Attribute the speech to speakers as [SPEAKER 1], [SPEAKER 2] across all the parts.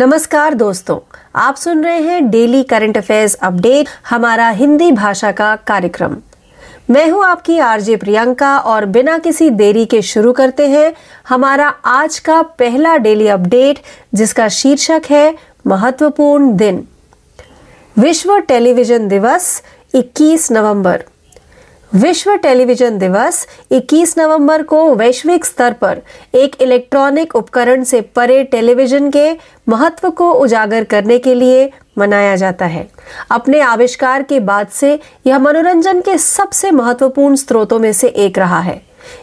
[SPEAKER 1] नमस्कार दोस्तों आप सुन रहे हैं डेली करंट अफेयर्स अपडेट हमारा हिंदी भाषा का कार्यक्रम मैं हूं आपकी आरजे प्रियंका और बिना किसी देरी के शुरू करते हैं हमारा आज का पहला डेली अपडेट जिसका शीर्षक है महत्वपूर्ण दिन विश्व टेलीविजन दिवस 21 नवंबर विश्व टेलीविजन दिवस 21 नवंबर को वैश्विक स्तर पर एक इलेक्ट्रॉनिक उपकरण से परे टेलीविजन के महत्व को उजागर करने के लिए मनाया जाता है अपने आविष्कार के बाद से यह मनोरंजन के सबसे महत्वपूर्ण स्रोतों में से एक रहा है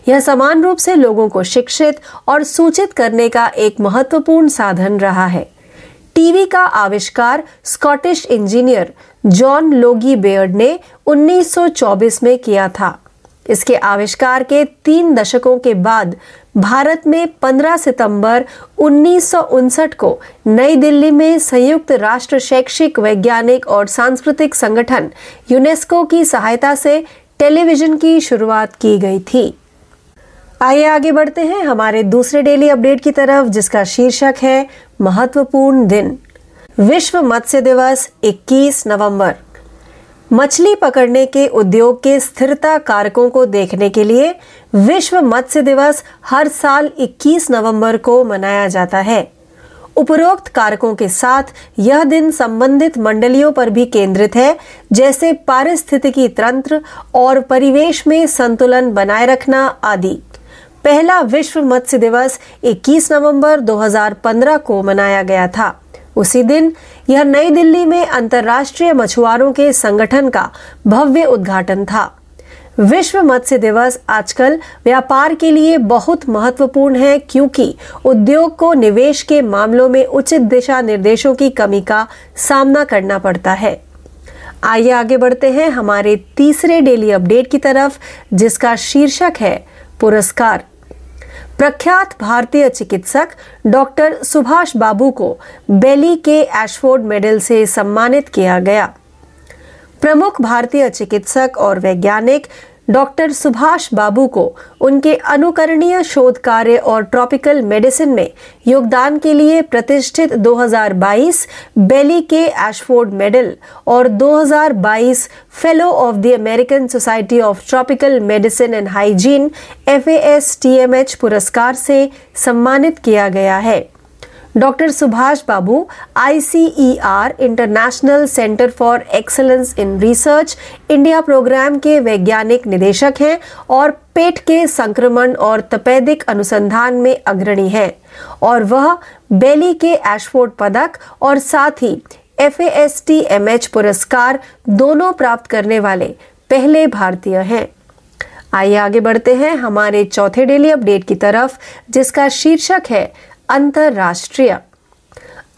[SPEAKER 1] यह समान रूप से लोगों को शिक्षित और सूचित करने का एक महत्वपूर्ण साधन रहा है टीवी का आविष्कार Scottish engineer John Logie Baird ने 1924 में किया था इसके आविष्कार के तीन दशकों के बाद भारत में 15 सितंबर उन्नीस को नई दिल्ली में संयुक्त राष्ट्र शैक्षिक वैज्ञानिक और सांस्कृतिक संगठन यूनेस्को की सहायता से टेलीविजन की शुरुआत की गई थी आइए आगे बढ़ते हैं हमारे दूसरे डेली अपडेट की तरफ जिसका शीर्षक है महत्वपूर्ण दिन विश्व मत्स्य दिवस 21 नवंबर मछली पकड़ने के उद्योग के स्थिरता कारकों को देखने के लिए विश्व मत्स्य दिवस हर साल 21 नवंबर को मनाया जाता है उपरोक्त कारकों के साथ यह दिन संबंधित मंडलियों पर भी केंद्रित है जैसे पारिस्थितिकी तंत्र और परिवेश में संतुलन बनाए रखना आदि पहला विश्व मत्स्य दिवस 21 नवंबर 2015 को मनाया गया था उसी दिन यह नई दिल्ली में अंतर्राष्ट्रीय मछुआरों के संगठन का भव्य उद्घाटन था विश्व मत्स्य दिवस आजकल व्यापार के लिए बहुत महत्वपूर्ण है क्योंकि उद्योग को निवेश के मामलों में उचित दिशा निर्देशों की कमी का सामना करना पड़ता है आइए आगे बढ़ते हैं हमारे तीसरे डेली अपडेट की तरफ जिसका शीर्षक है पुरस्कार प्रख्यात भारतीय चिकित्सक डॉक्टर सुभाष बाबू को बेली के एशफोर्ड मेडल से सम्मानित किया गया प्रमुख भारतीय चिकित्सक और वैज्ञानिक डॉक्टर सुभाष बाबू को उनके अनुकरणीय शोध कार्य और ट्रॉपिकल मेडिसिन में योगदान के लिए प्रतिष्ठित 2022 बेली के एशफोर्ड मेडल और 2022 fellow of the American Society of Tropical Medicine and Hygiene F पुरस्कार से सम्मानित किया गया है doctor Subhash Babu ICER International Centre for Excellence in Research India programme के वैज्ञानिक निदेशक हैं और पेट के संक्रमण और तपेदिक अनुसंधान में अग्रणी हैं और वह बेली के एशफोर्ड पदक और साथ ही F S T M H पुरस्कार दोनों प्राप्त करने वाले पहले भारतीय हैं आइए आगे बढ़ते हैं हमारे चौथे डेली अपडेट की तरफ जिसका शीर्षक है अंतर्राष्ट्रीय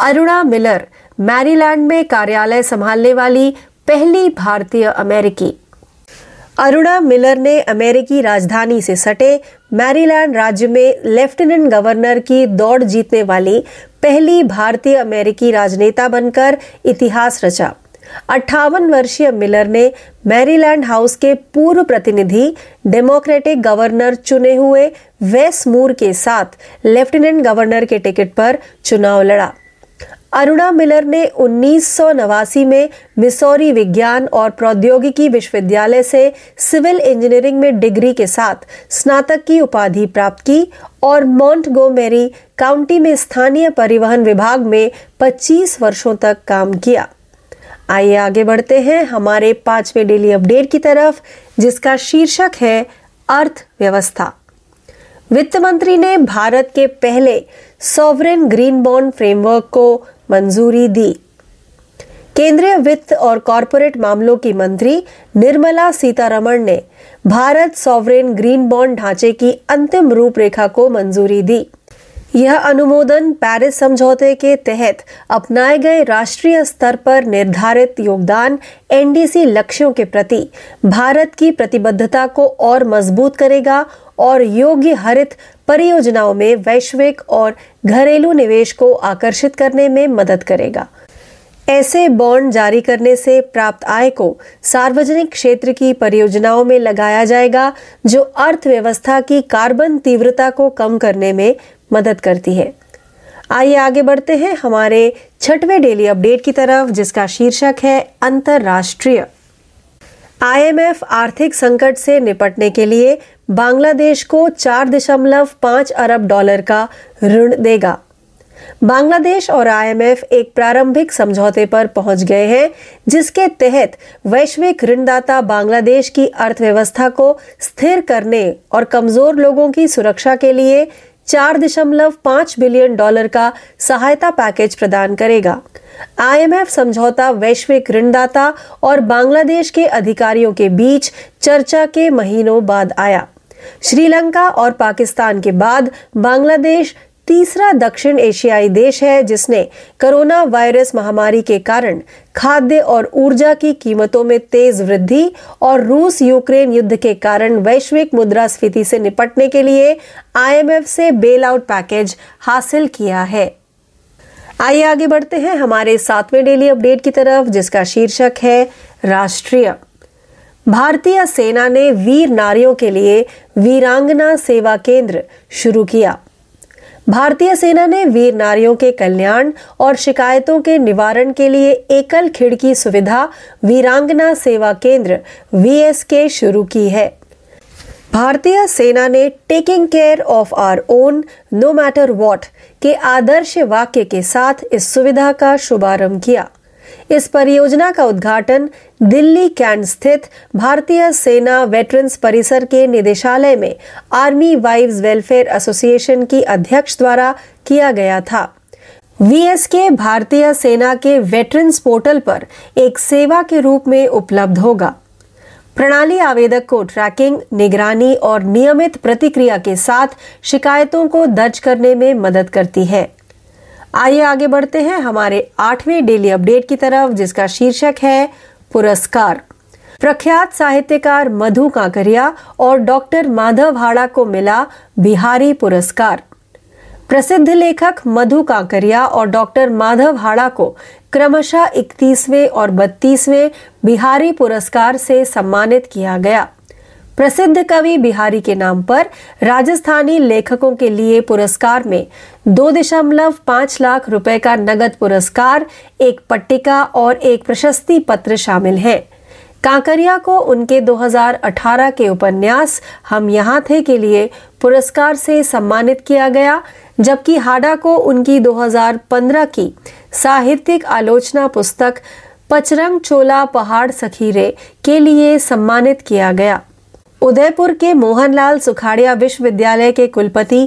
[SPEAKER 1] अरुणा मिलर मैरीलैंड में कार्यालय संभालने वाली पहली भारतीय अमेरिकी अरुणा मिलर ने अमेरिकी राजधानी से सटे मैरीलैंड राज्य में लेफ्टिनेंट गवर्नर की दौड़ जीतने वाली पहली भारतीय अमेरिकी राजनेता बनकर इतिहास रचा अट्ठावन वर्षीय मिलर ने मैरीलैंड हाउस के पूर्व प्रतिनिधि डेमोक्रेटिक गवर्नर चुने हुए वेस मूर के साथ लेफ्टिनेंट गवर्नर के टिकट पर चुनाव लड़ा अरुणा मिलर ने उन्नीस में मिसौरी विज्ञान और प्रौद्योगिकी विश्वविद्यालय से सिविल इंजीनियरिंग में डिग्री के साथ स्नातक की उपाधि प्राप्त की और मॉन्ट काउंटी में स्थानीय परिवहन विभाग में 25 वर्षों तक काम किया आइए आगे बढ़ते हैं हमारे पांचवें डेली अपडेट की तरफ जिसका शीर्षक है अर्थव्यवस्था वित्त मंत्री ने भारत के पहले सॉवरेन ग्रीन बॉन्ड फ्रेमवर्क को मंजूरी दी केंद्रीय वित्त और कॉरपोरेट मामलों की मंत्री निर्मला सीतारमण ने भारत सॉवरेन ग्रीन बॉन्ड ढांचे की अंतिम रूपरेखा को मंजूरी दी यह अनुमोदन पेरिस समझौते के तहत अपनाए गए राष्ट्रीय स्तर पर निर्धारित योगदान एनडीसी लक्ष्यों के प्रति भारत की प्रतिबद्धता को और मजबूत करेगा और योग्य हरित परियोजनाओं में वैश्विक और घरेलू निवेश को आकर्षित करने में मदद करेगा ऐसे बॉन्ड जारी करने से प्राप्त आय को सार्वजनिक क्षेत्र की परियोजनाओं में लगाया जाएगा जो अर्थव्यवस्था की कार्बन तीव्रता को कम करने में मदद करती है आइए आगे बढ़ते हैं हमारे छठवें डेली अपडेट की तरफ जिसका शीर्षक है अंतर्राष्ट्रीय आईएमएफ आर्थिक संकट से निपटने के लिए बांग्लादेश को चार दशमलव पांच अरब डॉलर का ऋण देगा बांग्लादेश और आईएमएफ एक प्रारंभिक समझौते पर पहुंच गए हैं जिसके तहत वैश्विक ऋणदाता बांग्लादेश की अर्थव्यवस्था को स्थिर करने और कमजोर लोगों की सुरक्षा के लिए चार दशमलव पाँच बिलियन डॉलर का सहायता पैकेज प्रदान करेगा आईएमएफ समझौता वैश्विक ऋणदाता और बांग्लादेश के अधिकारियों के बीच चर्चा के महीनों बाद आया श्रीलंका और पाकिस्तान के बाद बांग्लादेश तीसरा दक्षिण एशियाई देश है जिसने कोरोना वायरस महामारी के कारण खाद्य और ऊर्जा की कीमतों में तेज वृद्धि और रूस यूक्रेन युद्ध के कारण वैश्विक मुद्रास्फीति से निपटने के लिए आईएमएफ से बेल आउट पैकेज हासिल किया है आइए आगे बढ़ते हैं हमारे सातवें डेली अपडेट की तरफ जिसका शीर्षक है राष्ट्रीय भारतीय सेना ने वीर नारियों के लिए वीरांगना सेवा केंद्र शुरू किया भारतीय सेना ने वीर नारियों के कल्याण और शिकायतों के निवारण के लिए एकल खिड़की सुविधा वीरांगना सेवा केंद्र वी के शुरू की है भारतीय सेना ने taking care of our own no matter what के आदर्श वाक्य के साथ इस सुविधा का शुभारंभ किया इस परियोजना का उद्घाटन दिल्ली कैंट स्थित भारतीय सेना वेटरन्स परिसर के निदेशालय में आर्मी वाइव्स वेलफेयर एसोसिएशन की अध्यक्ष द्वारा किया गया था वीएसके भारतीय सेना के वेटरन्स पोर्टल पर एक सेवा के रूप में उपलब्ध होगा प्रणाली आवेदक को ट्रैकिंग निगरानी और नियमित प्रतिक्रिया के साथ शिकायतों को दर्ज करने में मदद करती है आइए आगे बढ़ते हैं हमारे आठवें डेली अपडेट की तरफ जिसका शीर्षक है पुरस्कार प्रख्यात साहित्यकार मधु कांकरिया और डॉक्टर माधव हाड़ा को मिला बिहारी पुरस्कार प्रसिद्ध लेखक मधु कांकरिया और डॉक्टर माधव हाड़ा को क्रमशः इकतीसवें और बत्तीसवें बिहारी पुरस्कार से सम्मानित किया गया प्रसिद्ध कवि बिहारी के नाम पर राजस्थानी लेखकों के लिए पुरस्कार में दो दशमलव पाँच लाख रुपए का नगद पुरस्कार एक पट्टिका और एक प्रशस्ति पत्र शामिल है कांकरिया को उनके 2018 के उपन्यास हम यहाँ थे के लिए पुरस्कार से सम्मानित किया गया जबकि हाडा को उनकी 2015 की साहित्यिक आलोचना पुस्तक पचरंग चोला पहाड़ सखीरे के लिए सम्मानित किया गया उदयपुर के मोहनलाल सुखाड़िया विश्वविद्यालय के कुलपति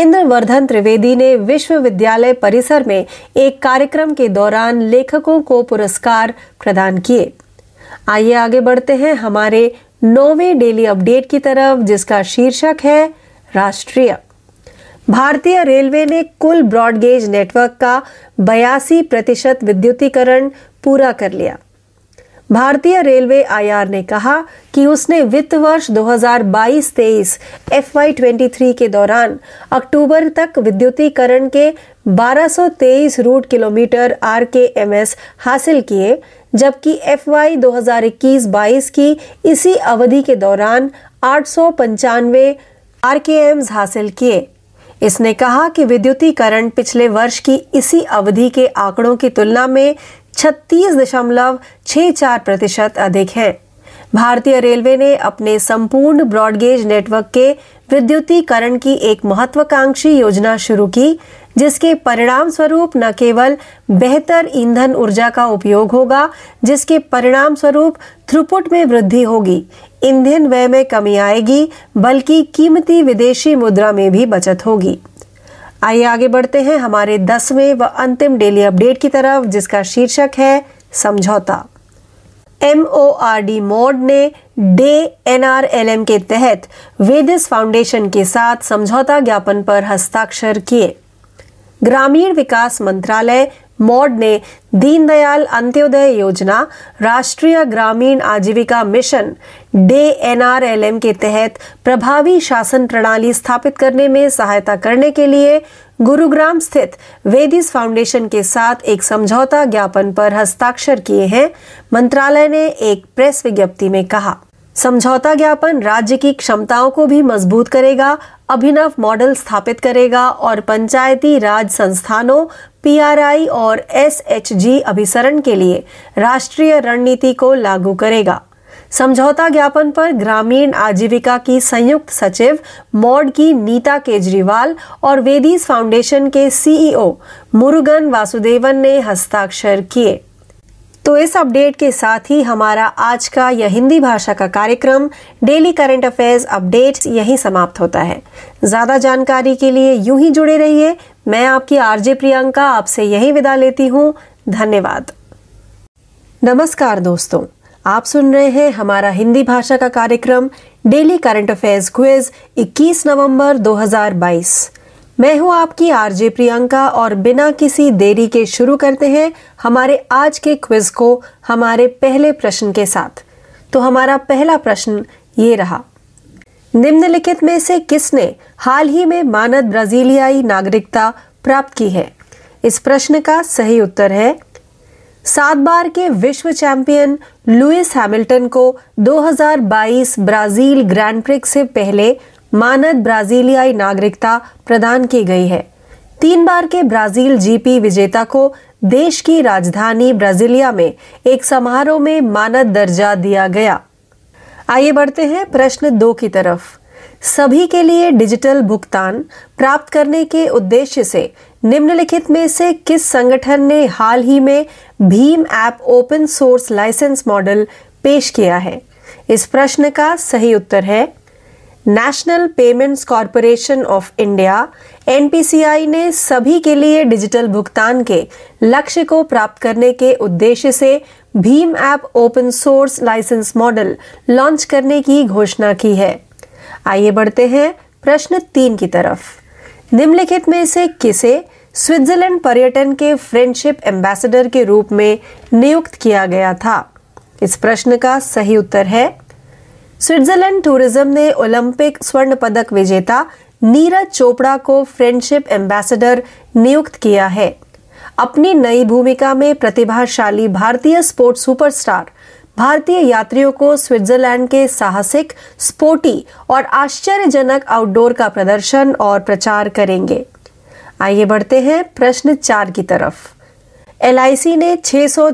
[SPEAKER 1] इंद्रवर्धन त्रिवेदी ने विश्वविद्यालय परिसर में एक कार्यक्रम के दौरान लेखकों को पुरस्कार प्रदान किए आइए आगे बढ़ते हैं हमारे नौवे डेली अपडेट की तरफ जिसका शीर्षक है राष्ट्रीय भारतीय रेलवे ने कुल ब्रॉडगेज नेटवर्क का बयासी प्रतिशत विद्युतीकरण पूरा कर लिया भारतीय रेलवे आईआर ने कहा कि उसने वित्त वर्ष 2022-23 एफवाई के दौरान अक्टूबर तक विद्युतीकरण के 1223 route kilometre R K M S हासिल किए जबकि एफ वाई 2021-22 की इसी अवधि के दौरान आठ सौ पंचानवे आर के हासिल किए इसने कहा कि विद्युतीकरण पिछले वर्ष की इसी अवधि के आंकड़ों की तुलना में छत्तीस दशमलव छह चार प्रतिशत अधिक है भारतीय रेलवे ने अपने संपूर्ण ब्रॉडगेज नेटवर्क के विद्युतीकरण की एक महत्वाकांक्षी योजना शुरू की जिसके परिणाम स्वरूप न केवल बेहतर ईंधन ऊर्जा का उपयोग होगा जिसके परिणाम स्वरूप थ्रूपुट में वृद्धि होगी ईंधन व्यय में कमी आएगी बल्कि कीमती विदेशी मुद्रा में भी बचत होगी आइए आगे बढ़ते हैं हमारे दसवें व अंतिम डेली अपडेट की तरफ जिसका शीर्षक है समझौता एम ओ आर डी मोड ने DAY N R L M के तहत वेदिस फाउंडेशन के साथ समझौता ज्ञापन पर हस्ताक्षर किए ग्रामीण विकास मंत्रालय मोड ने दीनदयाल अंत्योदय योजना राष्ट्रीय ग्रामीण आजीविका मिशन डे एनआरएलएम के तहत प्रभावी शासन प्रणाली स्थापित करने में सहायता करने के लिए गुरुग्राम स्थित वेदिस फाउंडेशन के साथ एक समझौता ज्ञापन पर हस्ताक्षर किए हैं मंत्रालय ने एक प्रेस विज्ञप्ति में कहा समझौता ज्ञापन राज्य की क्षमताओं को भी मजबूत करेगा अभिनव मॉडल स्थापित करेगा और पंचायती राज संस्थानों पीआरआई और एसएचजी अभिसरण के लिए राष्ट्रीय रणनीति को लागू करेगा समझौता ज्ञापन पर ग्रामीण आजीविका की संयुक्त सचिव मॉड की नीता केजरीवाल और वेदीज फाउंडेशन के सीईओ मुरुगन वासुदेवन ने हस्ताक्षर किए तो इस अपडेट के साथ ही हमारा आज का यह हिंदी भाषा का कार्यक्रम डेली करंट अफेयर्स अपडेट यही समाप्त होता है ज्यादा जानकारी के लिए यूं ही जुड़े रहिए मैं आपकी आरजे प्रियंका आपसे यही विदा लेती हूँ धन्यवाद नमस्कार दोस्तों आप सुन रहे हैं हमारा हिंदी भाषा का कार्यक्रम डेली करंट अफेयर्स क्विज 21 नवंबर 2022 मैं हूं आपकी आरजे प्रियंका और बिना किसी देरी के शुरू करते हैं हमारे आज के क्विज को हमारे पहले प्रश्न के साथ तो हमारा पहला प्रश्न ये रहा निम्नलिखित में से किसने हाल ही में मानद ब्राजीलियाई नागरिकता प्राप्त की है इस प्रश्न का सही उत्तर है सात बार के विश्व चैंपियन लुइस हैमिल्टन को 2022 ब्राजील ग्रैंड प्रिक्स से पहले मानद ब्राजीलियाई नागरिकता प्रदान की गई है तीन बार के ब्राजील जीपी विजेता को देश की राजधानी ब्राजीलिया में एक समारोह में मानद दर्जा दिया गया आइए बढ़ते हैं प्रश्न दो की तरफ सभी के लिए डिजिटल भुगतान प्राप्त करने के उद्देश्य से निम्नलिखित में से किस संगठन ने हाल ही में भीम app open source licence model पेश किया है इस प्रश्न का सही उत्तर है National Payments Corporation of India NPCI ने सभी के लिए डिजिटल भुगतान के लक्ष्य को प्राप्त करने के उद्देश्य से भीम app open source licence model launch करने की घोषणा की है आइए बढ़ते हैं प्रश्न तीन की तरफ निम्नलिखित में से किसे स्विट्जरलैंड पर्यटन के फ्रेंडशिप एम्बेसडर के रूप में नियुक्त किया गया था इस प्रश्न का सही उत्तर है स्विट्जरलैंड टूरिज्म ने ओलंपिक स्वर्ण पदक विजेता नीरज चोपड़ा को फ्रेंडशिप एम्बेसडर नियुक्त किया है अपनी नई भूमिका में प्रतिभाशाली भारतीय स्पोर्ट्स सुपरस्टार भारतीय यात्रियों को स्विट्जरलैंड के साहसिक स्पोर्टी और आश्चर्यजनक आउटडोर का प्रदर्शन और प्रचार करेंगे आइए बढ़ते हैं प्रश्न चार की तरफ एल ने छह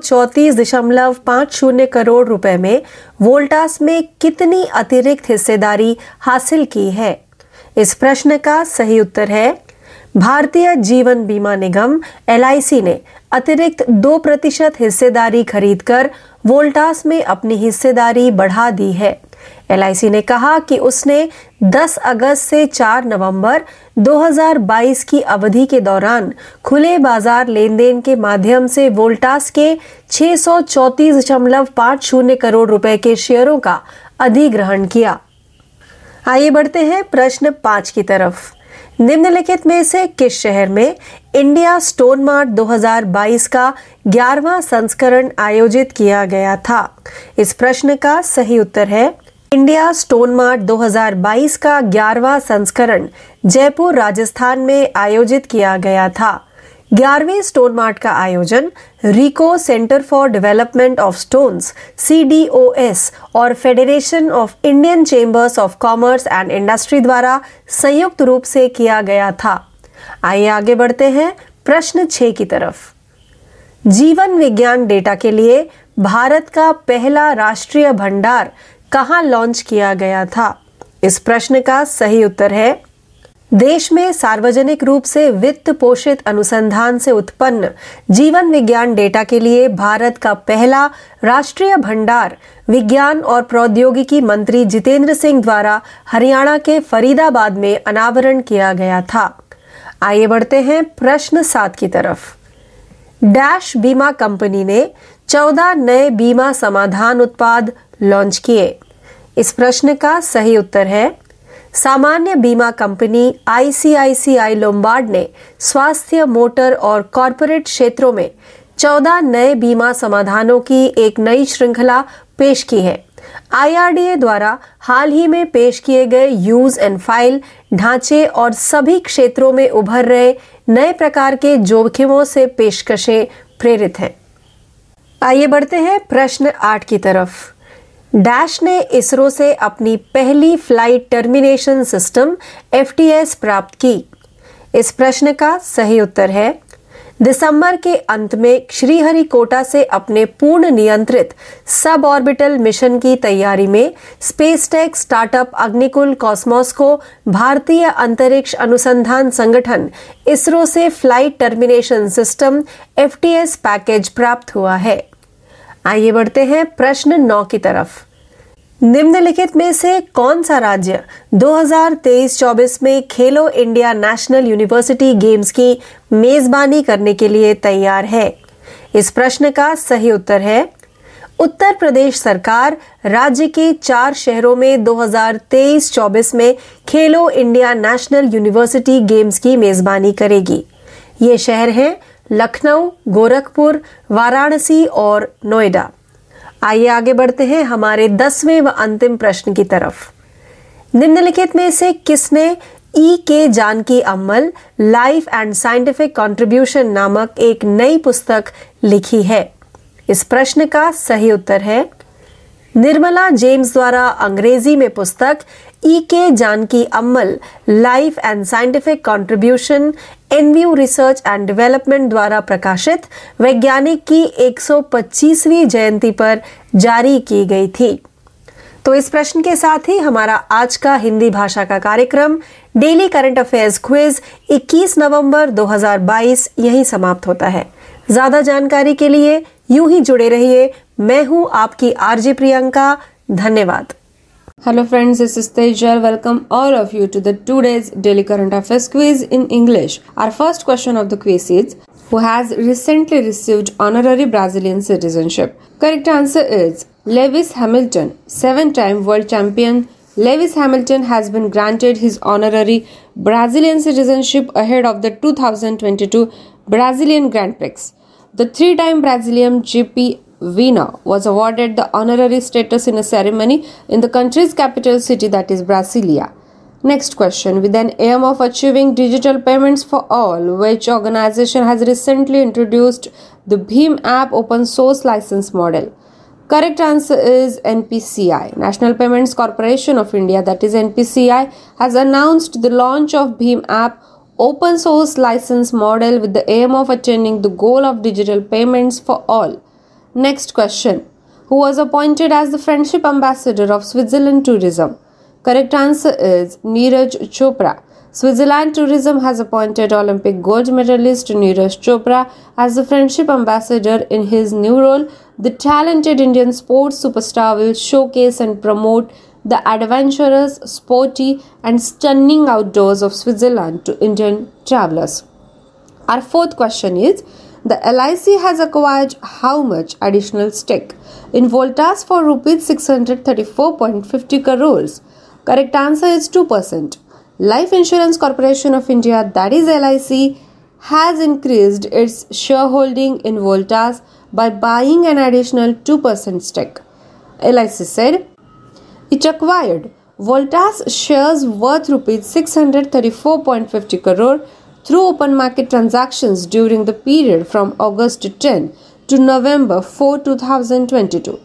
[SPEAKER 1] करोड़ रुपए में वोल्टास में कितनी अतिरिक्त हिस्सेदारी हासिल की है इस प्रश्न का सही उत्तर है भारतीय जीवन बीमा निगम एल ने अतिरिक्त दो प्रतिशत हिस्सेदारी खरीदकर वोल्टास में अपनी हिस्सेदारी बढ़ा दी है एल ने कहा कि उसने 10 अगस्त से 4 नवंबर 2022 की अवधि के दौरान खुले बाजार लेन देन के माध्यम से वोल्टास के छह शून्य करोड़ रुपए के शेयरों का अधिग्रहण किया आइए बढ़ते हैं प्रश्न पाँच की तरफ निम्नलिखित में से किस शहर में इंडिया स्टोन मार्ट 2022 का ग्यारहवा संस्करण आयोजित किया गया था इस प्रश्न का सही उत्तर है इंडिया स्टोन मार्ट 2022 का ग्यारहवा संस्करण जयपुर राजस्थान में आयोजित किया गया था ग्यारहवें स्टोन मार्ट का आयोजन RIICO Centre for Development of Stones C और Federation of Indian Chambers of Commerce and Industry द्वारा संयुक्त रूप से किया गया था आइए आगे बढ़ते हैं प्रश्न छ की तरफ जीवन विज्ञान डेटा के लिए भारत का पहला राष्ट्रीय भंडार कहा लॉन्च किया गया था इस प्रश्न का सही उत्तर है देश में सार्वजनिक रूप से वित्त पोषित अनुसंधान से उत्पन्न जीवन विज्ञान डेटा के लिए भारत का पहला राष्ट्रीय भंडार विज्ञान और प्रौद्योगिकी मंत्री जितेंद्र सिंह द्वारा हरियाणा के फरीदाबाद में अनावरण किया गया था आइए बढ़ते हैं प्रश्न सात की तरफ डैश बीमा कंपनी ने चौदह नए बीमा समाधान उत्पाद लॉन्च किए इस प्रश्न का सही उत्तर है सामान्य बीमा कंपनी आईसीआईसीआई लोम्बार्ड ने स्वास्थ्य मोटर और कॉरपोरेट क्षेत्रों में 14 नए बीमा समाधानों की एक नई श्रृंखला पेश की है आईआरडीए द्वारा हाल ही में पेश किए गए यूज एंड फाइल ढांचे और सभी क्षेत्रों में उभर रहे नए प्रकार के जोखिमों से पेशकशें प्रेरित हैं आइए बढ़ते हैं प्रश्न आठ की तरफ डैश ने इसरो से अपनी पहली फ्लाइट टर्मिनेशन सिस्टम एफ प्राप्त की इस प्रश्न का सही उत्तर है दिसंबर के अंत में श्रीहरिकोटा से अपने पूर्ण नियंत्रित सब ऑर्बिटल मिशन की तैयारी में स्पेसटेक स्टार्टअप अग्निकुल कॉस्मोस को भारतीय अंतरिक्ष अनुसंधान संगठन इसरो से flight termination system F package प्राप्त हुआ है आइए बढ़ते हैं प्रश्न नौ की तरफ निम्नलिखित में से कौन सा राज्य 2023-24 में Khelo India national university games की मेजबानी करने के लिए तैयार है इस प्रश्न का सही उत्तर है उत्तर प्रदेश सरकार राज्य के चार शहरों में 2023-24 में Khelo India national university games की मेजबानी करेगी ये शहर हैं लखनऊ गोरखपुर वाराणसी और नोएडा आइए आगे बढ़ते हैं हमारे दसवें व अंतिम प्रश्न की तरफ निम्नलिखित में से किसने E K Janaki Ammal life and scientific contribution नामक एक नई पुस्तक लिखी है इस प्रश्न का सही उत्तर है निर्मला जेम्स द्वारा अंग्रेजी में पुस्तक E K Janaki Ammal life and scientific contribution envy research and development द्वारा प्रकाशित वैज्ञानिक की 125वीं जयंती पर जारी की गई थी तो इस प्रश्न के साथ ही हमारा आज का हिंदी भाषा का कार्यक्रम डेली करंट अफेयर्स क्विज 21 नवंबर 2022 यही समाप्त होता है ज्यादा जानकारी के लिए यूं ही जुड़े रहिए मैं हूं आपकी आरजे प्रियंका धन्यवाद
[SPEAKER 2] Hello friends, this is Tejar. Welcome all of you to the today's daily current affairs quiz in English. Our first question of the quiz is who has recently received honorary Brazilian citizenship? Correct answer is Lewis Hamilton, seven-time world champion. Lewis Hamilton has been granted his honorary Brazilian citizenship ahead of the 2022 Brazilian Grand Prix. The three-time Brazilian GP Vina was awarded the honorary status in a ceremony in the country's capital city, that is Brasilia. Next question With an aim of achieving digital payments for all, which organization has recently introduced the Bhim app open source license model? Correct answer is NPCI. National Payments Corporation of India, that is NPCI, has announced the launch of Bhim app open source license model with the aim of attaining the goal of digital payments for all. Next question Who was appointed as the Friendship Ambassador of Switzerland Tourism? Correct answer is Neeraj Chopra. Switzerland Tourism has appointed Olympic gold medalist Neeraj Chopra as the Friendship Ambassador in his new role. The talented Indian sports superstar will showcase and promote the adventurous, sporty, and stunning outdoors of Switzerland to Indian travelers. Our fourth question is the LIC has acquired how much additional stake in Voltas for rupees 634.50 crores. Correct answer is 2%. Life Insurance Corporation of India that is LIC has increased its shareholding in Voltas by buying an additional 2% stake. LIC said it acquired Voltas shares worth rupees 634.50 crore through open market transactions during the period from August 10 to November 4, 2022.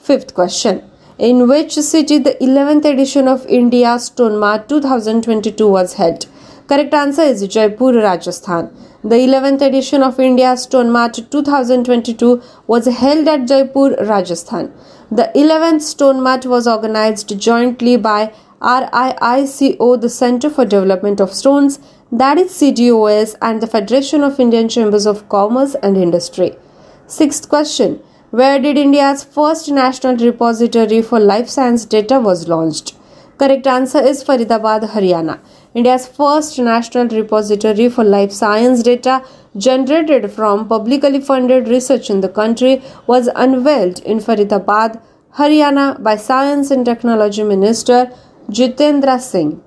[SPEAKER 2] Fifth question In which city the 11th edition of India Stone Mart 2022 was held? Correct answer is Jaipur, Rajasthan. The 11th edition of India Stone Mart 2022 was held at Jaipur, Rajasthan. The 11th Stone Mart was organized jointly by RIICO, the Center for Development of Stones, that is CDOS and the Federation of Indian Chambers of Commerce and Industry. Sixth question Where did India's first national repository for life science data was launched? Correct answer is Faridabad, Haryana. India's first national repository for life science data generated from publicly funded research in the country was unveiled in Faridabad, Haryana by Science and Technology Minister Jitendra Singh.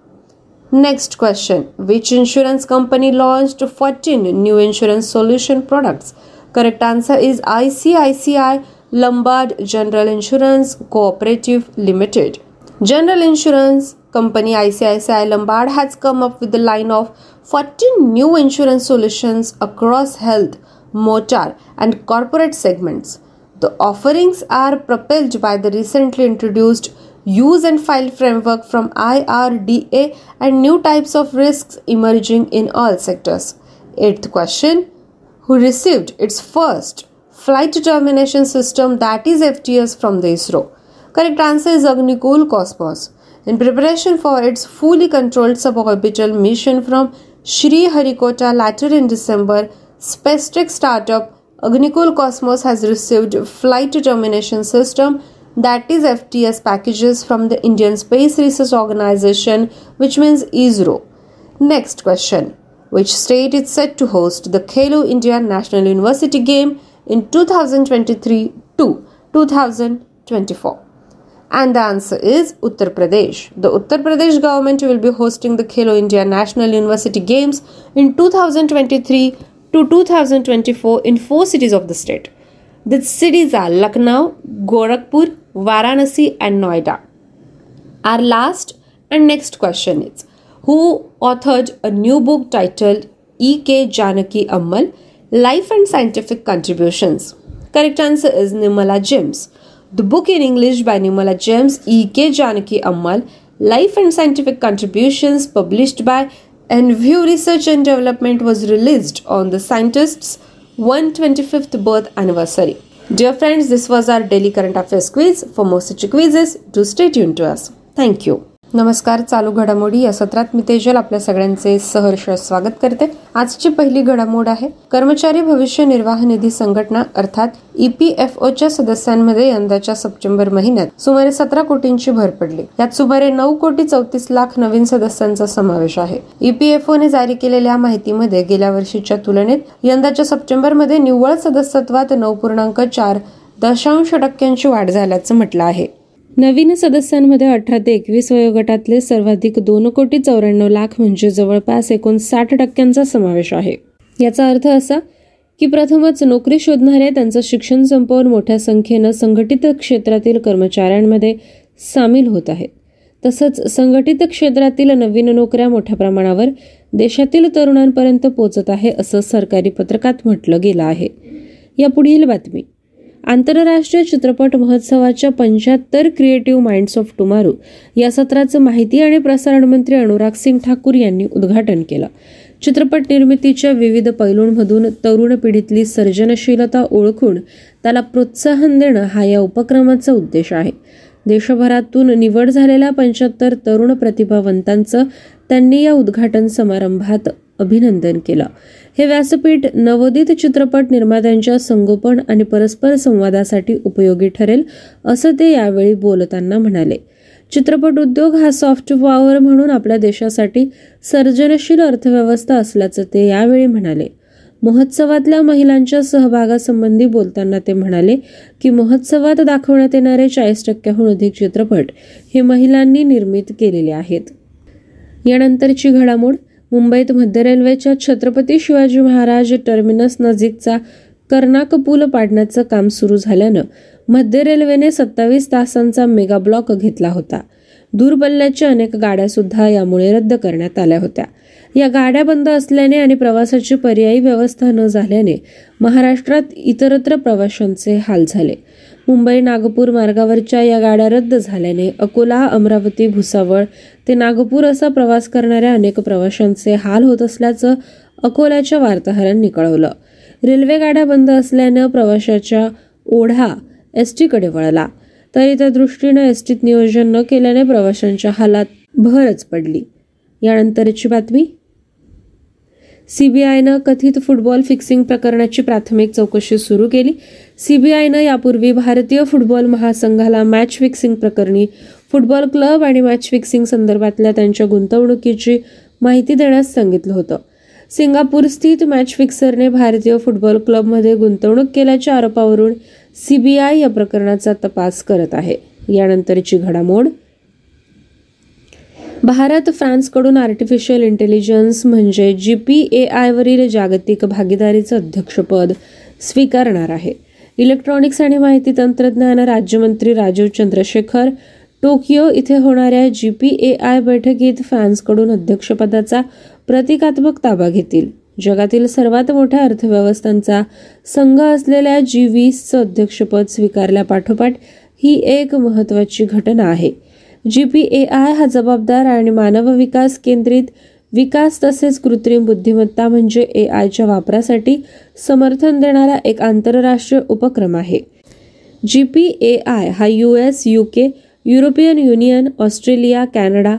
[SPEAKER 2] Next question Which insurance company launched 14 new insurance solution products? Correct answer is ICICI Lombard General Insurance Cooperative Limited. General Insurance Company ICICI Lombard has come up with the line of 14 new insurance solutions across health, motor, and corporate segments. The offerings are propelled by the recently introduced use and file framework from IRDA and new types of risks emerging in all sectors. Eighth question Who received its first flight determination system that is FTS from the ISRO? Correct answer is Agnikul Cosmos. In preparation for its fully controlled suborbital mission from Sriharikota later in December, SpaceTech startup Agnikul Cosmos has received flight determination system that is FTS packages from the Indian Space Research Organization, which means ISRO. Next question Which state is set to host the Khelo India National University Game in 2023 to 2024? And the answer is Uttar Pradesh. The Uttar Pradesh government will be hosting the Khelo India National University Games in 2023 to 2024 in four cities of the state. The cities are Lucknow, Gorakhpur, Varanasi, and Noida. Our last and next question is Who authored a new book titled E.K. Janaki Ammal Life and Scientific Contributions? Correct answer is Nimala James. The book in English by Nimala James, E.K. Janaki Ammal Life and Scientific Contributions, published by Enview Research and Development, was released on the scientists' 125th birth anniversary. Dear friends, this was our daily current affairs quiz. For more such quizzes, do stay tuned to us. Thank you.
[SPEAKER 3] नमस्कार चालू घडामोडी या सत्रात मी तेजल आपल्या सगळ्यांचे सहर्ष स्वागत करते आजची पहिली घडामोड आहे कर्मचारी भविष्य निर्वाह निधी संघटना अर्थात ईपीएफओच्या सदस्यांमध्ये यंदाच्या सप्टेंबर महिन्यात सुमारे सतरा कोटींची भर पडली यात सुमारे नऊ कोटी चौतीस लाख नवीन सदस्यांचा समावेश आहे ईपीएफओने जारी केलेल्या माहितीमध्ये गेल्या वर्षीच्या तुलनेत यंदाच्या सप्टेंबरमध्ये निव्वळ सदस्यत्वात नऊ पूर्णांक चार दशांश टक्क्यांची वाढ झाल्याचं म्हटलं आहे नवीन सदस्यांमध्ये अठरा ते एकवीस वयोगटातले सर्वाधिक दोन कोटी चौऱ्याण्णव लाख म्हणजे जवळपास एकोणसाठ टक्क्यांचा समावेश आहे याचा अर्थ असा की प्रथमच नोकरी शोधणारे त्यांचं शिक्षण संपवून मोठ्या संख्येनं संघटित क्षेत्रातील कर्मचाऱ्यांमध्ये सामील होत आहेत तसंच संघटित क्षेत्रातील नवीन नोकऱ्या मोठ्या प्रमाणावर देशातील तरुणांपर्यंत पोहोचत आहे असं सरकारी पत्रकात म्हटलं गेलं आहे यापुढील बातमी आंतरराष्ट्रीय चित्रपट महोत्सवाच्या पंच्याहत्तर क्रिएटिव्ह माइंड्स ऑफ टुमारो या सत्राचं माहिती आणि प्रसारण मंत्री अनुराग सिंग ठाकूर यांनी उद्घाटन केलं चित्रपट निर्मितीच्या विविध पैलूंमधून तरुण पिढीतली सर्जनशीलता ओळखून त्याला प्रोत्साहन देणं हा या उपक्रमाचा उद्देश आहे देशभरातून निवड झालेल्या पंच्याहत्तर तरुण प्रतिभावंतांचं त्यांनी या उद्घाटन समारंभात अभिनंदन केलं हे व्यासपीठ नवोदित चित्रपट निर्मात्यांच्या संगोपन आणि परस्पर संवादासाठी उपयोगी ठरेल असं ते यावेळी बोलताना म्हणाले चित्रपट उद्योग हा सॉफ्ट पॉवर म्हणून आपल्या देशासाठी सर्जनशील अर्थव्यवस्था असल्याचं ते यावेळी म्हणाले महोत्सवातल्या महिलांच्या सहभागासंबंधी बोलताना ते म्हणाले की महोत्सवात दाखवण्यात येणारे चाळीस टक्क्याहून अधिक चित्रपट हे महिलांनी निर्मित केलेले आहेत यानंतरची घडामोड मुंबईत मध्य रेल्वेच्या छत्रपती शिवाजी महाराज टर्मिनस नजीकचा कर्नाक पूल पाडण्याचं काम सुरू झाल्यानं मध्य रेल्वेने सत्तावीस तासांचा मेगा ब्लॉक घेतला होता दूर अनेक अनेक गाड्यासुद्धा यामुळे रद्द करण्यात आल्या होत्या या गाड्या बंद असल्याने आणि प्रवासाची पर्यायी व्यवस्था न झाल्याने महाराष्ट्रात इतरत्र प्रवाशांचे हाल झाले मुंबई नागपूर मार्गावरच्या या गाड्या रद्द झाल्याने अकोला अमरावती भुसावळ ते नागपूर असा प्रवास करणाऱ्या अनेक प्रवाशांचे हाल होत असल्याचं अकोल्याच्या वार्ताहरांनी कळवलं रेल्वे गाड्या बंद असल्यानं प्रवाशाच्या ओढा एस टीकडे वळला तरी त्या दृष्टीनं एस टीत नियोजन न केल्याने प्रवाशांच्या हालात भरच पडली यानंतरची बातमी सीबीआयनं कथित फुटबॉल फिक्सिंग प्रकरणाची प्राथमिक चौकशी सुरू केली सीबीआयनं यापूर्वी भारतीय फुटबॉल महासंघाला मॅच फिक्सिंग प्रकरणी फुटबॉल क्लब आणि मॅच फिक्सिंग संदर्भातल्या त्यांच्या गुंतवणुकीची माहिती देण्यास सांगितलं होतं सिंगापूर स्थित मॅच फिक्सरने भारतीय फुटबॉल क्लबमध्ये गुंतवणूक केल्याच्या आरोपावरून सीबीआय या प्रकरणाचा तपास करत आहे यानंतरची घडामोड भारत फ्रान्सकडून आर्टिफिशियल इंटेलिजन्स म्हणजे जी पी ए आयवरील जागतिक भागीदारीचं अध्यक्षपद स्वीकारणार आहे इलेक्ट्रॉनिक्स आणि माहिती तंत्रज्ञान राज्यमंत्री राजीव चंद्रशेखर टोकियो इथे होणाऱ्या जी पी ए आय बैठकीत फ्रान्सकडून अध्यक्षपदाचा प्रतिकात्मक ताबा घेतील जगातील सर्वात मोठ्या अर्थव्यवस्थांचा संघ असलेल्या जी वीसचं अध्यक्षपद स्वीकारल्यापाठोपाठ ही एक महत्त्वाची घटना आहे जी पी ए आय हा जबाबदार आणि मानव विकास केंद्रित विकास तसेच कृत्रिम बुद्धिमत्ता म्हणजे ए आयच्या वापरासाठी समर्थन देणारा एक आंतरराष्ट्रीय उपक्रम आहे जी पी ए आय हा U S U K European Union Australia Canada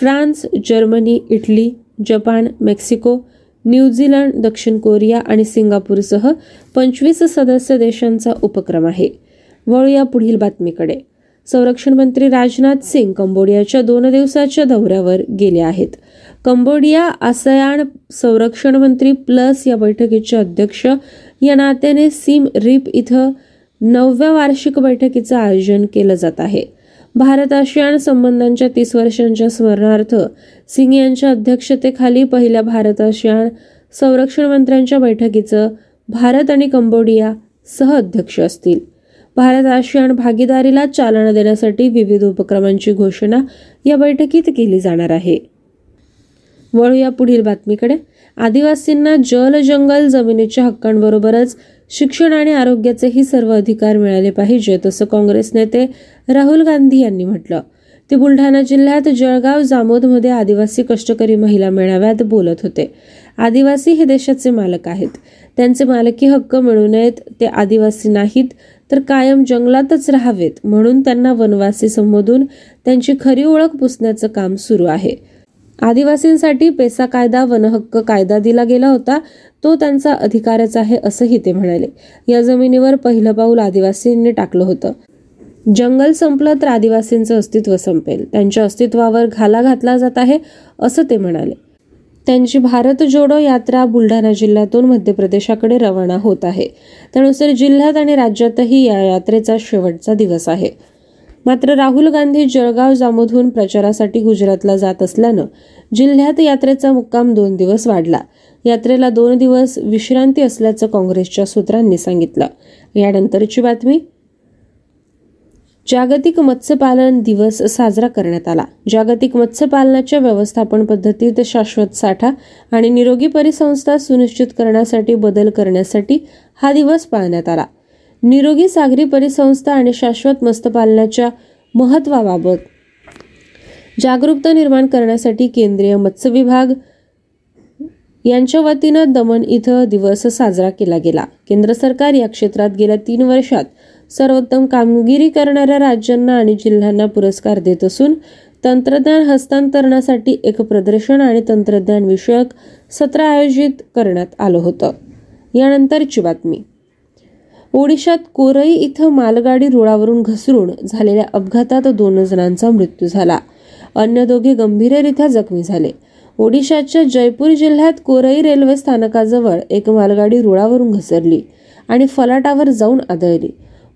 [SPEAKER 3] France Germany Italy Japan Mexico New Zealand दक्षिण कोरिया आणि सिंगापूरसह पंचवीस सदस्य देशांचा उपक्रम आहे वळूया पुढील बातमीकडे संरक्षण मंत्री राजनाथ सिंग कंबोडियाच्या दोन दिवसाच्या दौऱ्यावर गेले आहेत कंबोडिया आसयान संरक्षण मंत्री प्लस या बैठकीचे अध्यक्ष या नात्याने सिम रिप इथं नवव्या वार्षिक बैठकीचं आयोजन केलं जात आहे भारत आशियान संबंधांच्या तीस वर्षांच्या स्मरणार्थ सिंग यांच्या अध्यक्षतेखाली पहिल्या भारत आशियान संरक्षण मंत्र्यांच्या बैठकीचं भारत आणि कंबोडिया सह अध्यक्ष असतील भारत आशियान भागीदारीला चालना देण्यासाठी विविध उपक्रमांची घोषणा या बैठकीत केली जाणार आहे वळूया पुढील बातमीकडे आदिवासींना जल जंगल जमिनीच्या हक्कांबरोबरच शिक्षण आणि आरोग्याचेही सर्व अधिकार मिळाले पाहिजेत असं काँग्रेस नेते राहुल गांधी यांनी म्हटलं ते बुलढाणा जिल्ह्यात जळगाव जामोदमध्ये आदिवासी कष्टकरी महिला मेळाव्यात बोलत होते आदिवासी हे देशाचे मालक आहेत त्यांचे मालकी हक्क मिळू नयेत ते आदिवासी नाहीत तर कायम जंगलातच राहावेत म्हणून त्यांना वनवासी संबोधून त्यांची खरी ओळख पुसण्याचं काम सुरू आहे आदिवासींसाठी पेसा कायदा वनहक्क कायदा दिला गेला होता तो त्यांचा अधिकारच आहे असंही ते म्हणाले या जमिनीवर पहिलं पाऊल आदिवासींनी टाकलं होतं जंगल संपलं तर आदिवासींचं अस्तित्व संपेल त्यांच्या अस्तित्वावर घाला घातला जात आहे असं ते म्हणाले त्यांची भारत जोडो यात्रा बुलढाणा जिल्ह्यातून मध्य प्रदेशाकडे रवाना होत आहे त्यानुसार जिल्ह्यात आणि राज्यातही या यात्रेचा शेवटचा दिवस आहे मात्र राहुल गांधी जळगाव जामोधून प्रचारासाठी गुजरातला जात असल्यानं जिल्ह्यात यात्रेचा मुक्काम दोन दिवस वाढला यात्रेला दोन दिवस विश्रांती असल्याचं काँग्रेसच्या सूत्रांनी सांगितलं यानंतरची बातमी जागतिक मत्स्यपालन दिवस साजरा करण्यात आला जागतिक मत्स्यपालनाच्या व्यवस्थापन पद्धतीत शाश्वत साठा आणि निरोगी परिसंस्था सुनिश्चित करण्यासाठी बदल करण्यासाठी हा दिवस पाळण्यात आला निरोगी सागरी परिसंस्था आणि शाश्वत मत्स्यपालनाच्या महत्वाबाबत जागरूकता निर्माण करण्यासाठी केंद्रीय मत्स्य विभाग यांच्या वतीनं दमन इथं दिवस साजरा केला गेला केंद्र सरकार या क्षेत्रात गेल्या तीन वर्षात सर्वोत्तम कामगिरी करणाऱ्या राज्यांना आणि जिल्ह्यांना पुरस्कार देत असून तंत्रज्ञान हस्तांतरणासाठी एक प्रदर्शन आणि तंत्रज्ञान विषयक सत्र आयोजित करण्यात आलं होतं यानंतरची बातमी ओडिशात कोरई इथं मालगाडी रुळावरून घसरून झालेल्या अपघातात दोन जणांचा मृत्यू झाला अन्य दोघे गंभीररित्या जखमी झाले ओडिशाच्या जयपूर जिल्ह्यात कोरई रेल्वे स्थानकाजवळ एक मालगाडी रुळावरून घसरली आणि फलाटावर जाऊन आदळली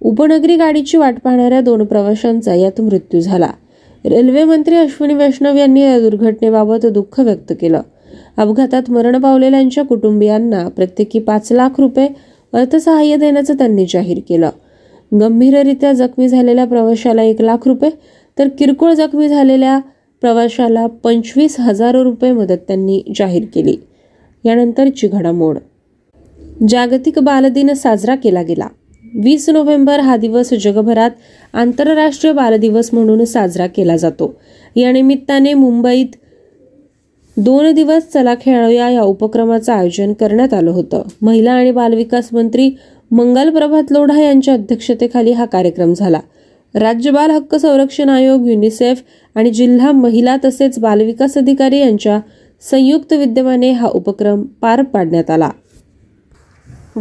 [SPEAKER 3] उपनगरी गाडीची वाट पाहणाऱ्या दोन प्रवाशांचा यात मृत्यू झाला रेल्वे मंत्री अश्विनी वैष्णव यांनी या दुर्घटनेबाबत दुःख व्यक्त केलं अपघातात मरण पावलेल्यांच्या कुटुंबियांना प्रत्येकी पाच लाख रुपये अर्थसहाय्य देण्याचं त्यांनी जाहीर केलं गंभीररित्या जखमी झालेल्या प्रवाशाला एक लाख रुपये तर किरकोळ जखमी झालेल्या प्रवाशाला पंचवीस हजार रुपये मदत त्यांनी जाहीर केली यानंतरची घडामोड जागतिक बालदिन साजरा केला गेला वीस नोव्हेंबर हा दिवस जगभरात आंतरराष्ट्रीय बालदिवस म्हणून साजरा केला जातो या निमित्ताने मुंबईत दोन दिवस चला खेळूया या उपक्रमाचं आयोजन करण्यात आलं होतं महिला आणि बालविकास मंत्री मंगल प्रभात लोढा यांच्या अध्यक्षतेखाली हा कार्यक्रम झाला राज्य बाल हक्क संरक्षण आयोग युनिसेफ आणि जिल्हा महिला तसेच बालविकास अधिकारी यांच्या संयुक्त विद्यमाने हा उपक्रम पार पाडण्यात आला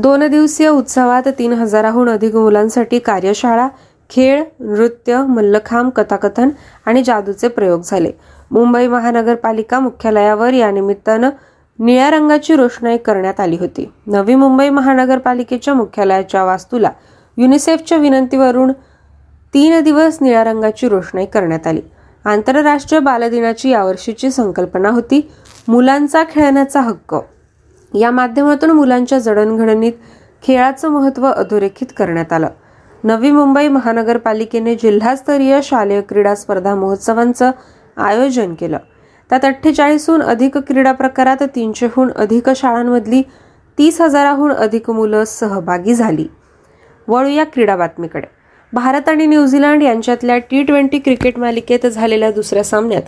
[SPEAKER 3] दोन दिवसीय उत्सवात तीन हजाराहून अधिक मुलांसाठी कार्यशाळा खेळ नृत्य मल्लखांब कथाकथन आणि जादूचे प्रयोग झाले मुंबई महानगरपालिका मुख्यालयावर या निमित्तानं निळ्या रंगाची रोषणाई करण्यात आली होती नवी मुंबई महानगरपालिकेच्या मुख्यालयाच्या वास्तूला युनिसेफच्या विनंतीवरून तीन दिवस निळ्या रंगाची रोषणाई करण्यात आली आंतरराष्ट्रीय बालदिनाची यावर्षीची संकल्पना होती मुलांचा खेळण्याचा हक्क या माध्यमातून मुलांच्या जडणघडणीत खेळाचं महत्त्व अधोरेखित करण्यात आलं नवी मुंबई महानगरपालिकेने जिल्हास्तरीय शालेय क्रीडा स्पर्धा महोत्सवांचं आयोजन केलं त्यात अठ्ठेचाळीसहून अधिक क्रीडा प्रकारात तीनशेहून अधिक शाळांमधली तीस हजाराहून अधिक मुलं सहभागी झाली वळू या क्रीडा बातमीकडे भारत आणि न्यूझीलंड यांच्यातल्या टी ट्वेंटी क्रिकेट मालिकेत झालेल्या दुसऱ्या सामन्यात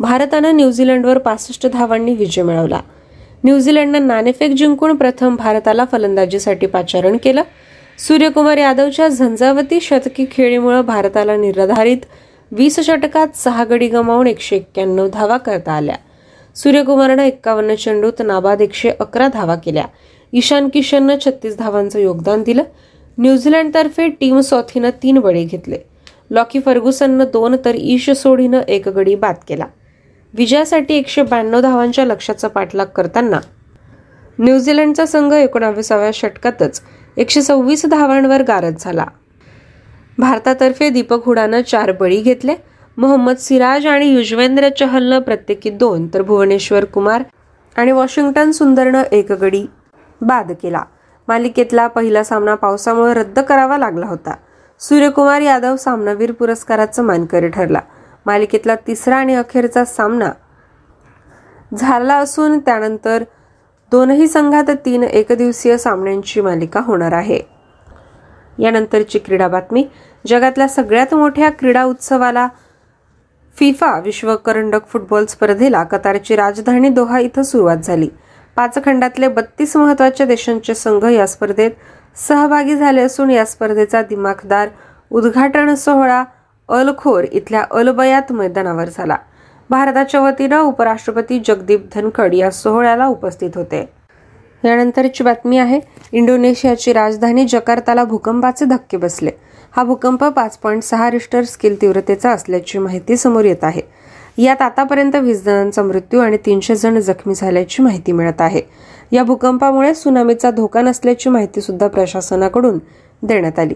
[SPEAKER 3] भारतानं न्यूझीलंडवर पासष्ट धावांनी विजय मिळवला न्यूझीलंडनं नाणेफेक जिंकून प्रथम भारताला फलंदाजीसाठी पाचारण केलं सूर्यकुमार यादवच्या झंझावती शतकी खेळीमुळे भारताला निराधारित वीस षटकात सहा गडी गमावून एकशे एक्क्याण्णव धावा करता आल्या सूर्यकुमारनं एक्कावन्न चेंडूत नाबाद एकशे अकरा धावा केल्या ईशान किशननं छत्तीस धावांचं योगदान दिलं न्यूझीलंडतर्फे टीम सॉथीनं तीन बळी घेतले लॉकी फर्ग्युसननं दोन तर ईश सोढीनं एक गडी बाद केला विजयासाठी एकशे ब्याण्णव धावांच्या लक्ष्याचा पाठलाग करताना न्यूझीलंडचा संघ एकोणाविसाव्या षटकातच एकशे सव्वीस धावांवर गारद झाला भारतातर्फे दीपक हुडानं चार बळी घेतले मोहम्मद सिराज आणि युजवेंद्र चहलनं प्रत्येकी दोन तर भुवनेश्वर कुमार आणि वॉशिंग्टन सुंदरनं एक गडी बाद केला मालिकेतला पहिला सामना पावसामुळे रद्द करावा लागला होता सूर्यकुमार यादव सामनावीर पुरस्काराचा मानकरी ठरला मालिकेतला तिसरा आणि अखेरचा सामना झाला असून त्यानंतर दोनही संघात तीन एकदिवसीय सामन्यांची मालिका होणार आहे यानंतरची क्रीडा बातमी जगातल्या सगळ्यात मोठ्या क्रीडा उत्सवाला फिफा विश्वकरंडक फुटबॉल स्पर्धेला कतारची राजधानी दोहा इथं सुरुवात झाली पाच खंडातले बत्तीस महत्वाच्या देशांचे संघ या स्पर्धेत सहभागी झाले असून या स्पर्धेचा दिमाखदार उद्घाटन सोहळा अलखोर इथल्या अलबयात मैदानावर झाला भारताच्या वतीनं उपराष्ट्रपती जगदीप धनखड या सोहळ्याला उपस्थित होते यानंतरची बातमी आहे इंडोनेशियाची राजधानी जकार्ताला भूकंपाचे धक्के बसले हा भूकंप पाच पॉईंट सहा रिस्टर स्केल तीव्रतेचा असल्याची माहिती समोर येत आहे यात आतापर्यंत वीस जणांचा मृत्यू आणि तीनशे जण जखमी झाल्याची माहिती मिळत आहे या भूकंपामुळे सुनामीचा धोका नसल्याची माहिती सुद्धा प्रशासनाकडून देण्यात आली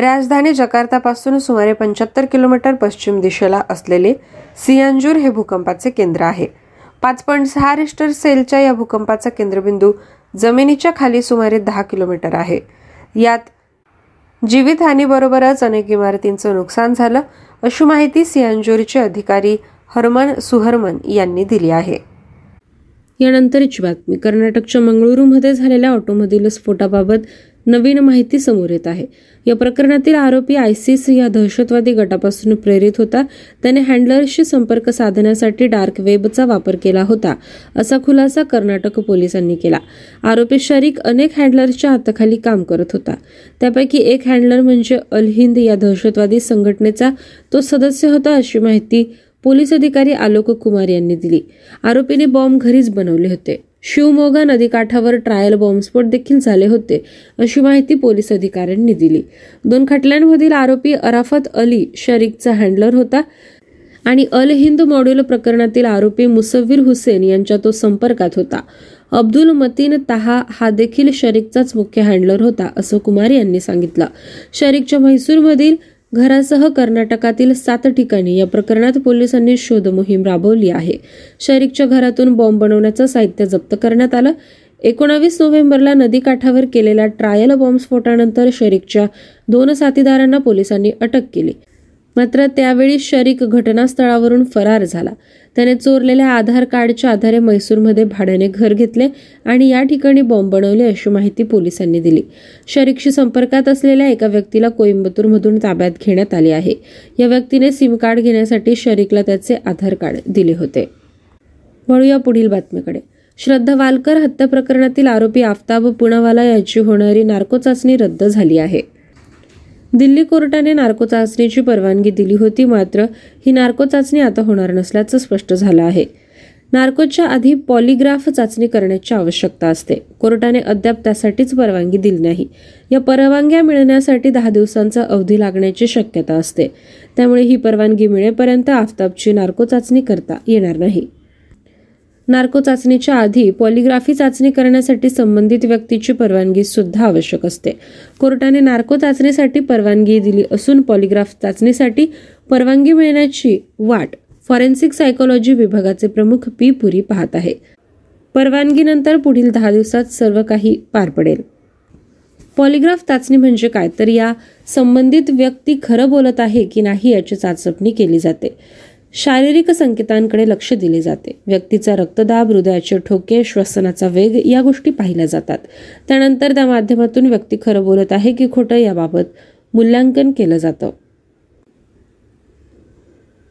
[SPEAKER 3] राजधानी जकार्तापासून सुमारे पंच्याहत्तर किलोमीटर पश्चिम दिशेला असलेले सियांजूर हे भूकंपाचे केंद्र आहे पाच पॉईंट सहा रिस्टर सेलच्या या भूकंपाचा केंद्रबिंदू जमिनीच्या खाली सुमारे दहा किलोमीटर आहे यात जीवितहानीबरोबरच अनेक इमारतींचं नुकसान झालं अशी माहिती सियांजूरचे अधिकारी हरमन सुहरमन यांनी दिली आहे यानंतरची बातमी कर्नाटकच्या मंगळुरूमध्ये झालेल्या ऑटोमधील स्फोटाबाबत नवीन माहिती समोर येत आहे या प्रकरणातील आरोपी आयसिस या दहशतवादी गटापासून प्रेरित होता त्याने हँडलर्सशी संपर्क साधण्यासाठी डार्क वेबचा वापर केला होता असा खुलासा कर्नाटक पोलिसांनी केला आरोपी शरीक अनेक हँडलर्सच्या हाताखाली काम करत होता त्यापैकी एक हँडलर म्हणजे अल हिंद या दहशतवादी संघटनेचा तो सदस्य होता अशी माहिती पोलीस अधिकारी आलोक कुमार यांनी दिली आरोपीने बॉम्ब घरीच बनवले होते शिवमोगा नदीकाठावर ट्रायल बॉम्बस्फोट देखील झाले होते अशी माहिती पोलीस अधिकाऱ्यांनी दिली दोन खटल्यांमधील आरोपी अराफत अली शरीकचा हँडलर होता आणि अल हिंद मॉड्यूल प्रकरणातील आरोपी मुसव्वीर हुसेन यांच्या तो संपर्कात होता अब्दुल मतीन तहा हा देखील शरीकचाच मुख्य हँडलर होता असं कुमार यांनी सांगितलं शरीकच्या म्हैसूरमधील घरासह कर्नाटकातील सात ठिकाणी या प्रकरणात पोलिसांनी शोध मोहीम राबवली आहे शरीकच्या घरातून बॉम्ब बनवण्याचं साहित्य जप्त करण्यात आलं एकोणावीस नोव्हेंबरला नदीकाठावर केलेल्या ट्रायल बॉम्बस्फोटानंतर शरीकच्या दोन साथीदारांना पोलिसांनी अटक केली मात्र त्यावेळी शरीक घटनास्थळावरून फरार झाला त्याने चोरलेल्या आधार कार्डच्या आधारे मैसूरमध्ये भाड्याने घर घेतले आणि या ठिकाणी बॉम्ब बनवले अशी माहिती पोलिसांनी दिली शरीकशी संपर्कात असलेल्या एका व्यक्तीला कोइंबतूरमधून ताब्यात घेण्यात आले आहे या व्यक्तीने सिम कार्ड घेण्यासाठी शरीकला त्याचे आधार कार्ड दिले होते वळूया पुढील बातमीकडे श्रद्धा वालकर हत्या प्रकरणातील आरोपी आफताब पुणावाला याची होणारी नार्को चाचणी रद्द झाली आहे दिल्ली कोर्टाने नार्को चाचणीची परवानगी दिली होती मात्र ही नार्को चाचणी आता होणार नसल्याचं स्पष्ट झालं आहे नार्कोच्या आधी पॉलिग्राफ चाचणी करण्याची आवश्यकता असते कोर्टाने अद्याप त्यासाठीच परवानगी दिली नाही या परवानग्या मिळण्यासाठी दहा दिवसांचा अवधी लागण्याची शक्यता असते त्यामुळे ही परवानगी मिळेपर्यंत आफताबची नार्को चाचणी करता येणार नाही नार्को चाचणीच्या आधी पॉलिग्राफी चाचणी करण्यासाठी संबंधित व्यक्तीची परवानगी सुद्धा आवश्यक असते कोर्टाने नार्को चाचणीसाठी परवानगी दिली असून पॉलिग्राफ चाचणीसाठी परवानगी मिळण्याची वाट फॉरेन्सिक सायकोलॉजी विभागाचे प्रमुख पी पुरी पाहत आहे परवानगीनंतर पुढील दहा दिवसात सर्व काही पार पडेल पॉलिग्राफ चाचणी म्हणजे काय तर या संबंधित व्यक्ती खरं बोलत आहे की नाही याची चाचपणी केली जाते शारीरिक संकेतांकडे लक्ष दिले जाते व्यक्तीचा रक्तदाब हृदयाचे ठोके श्वसनाचा वेग या गोष्टी पाहिल्या जातात त्यानंतर त्या माध्यमातून व्यक्ती खरं बोलत आहे की खोटं याबाबत मूल्यांकन केलं जातं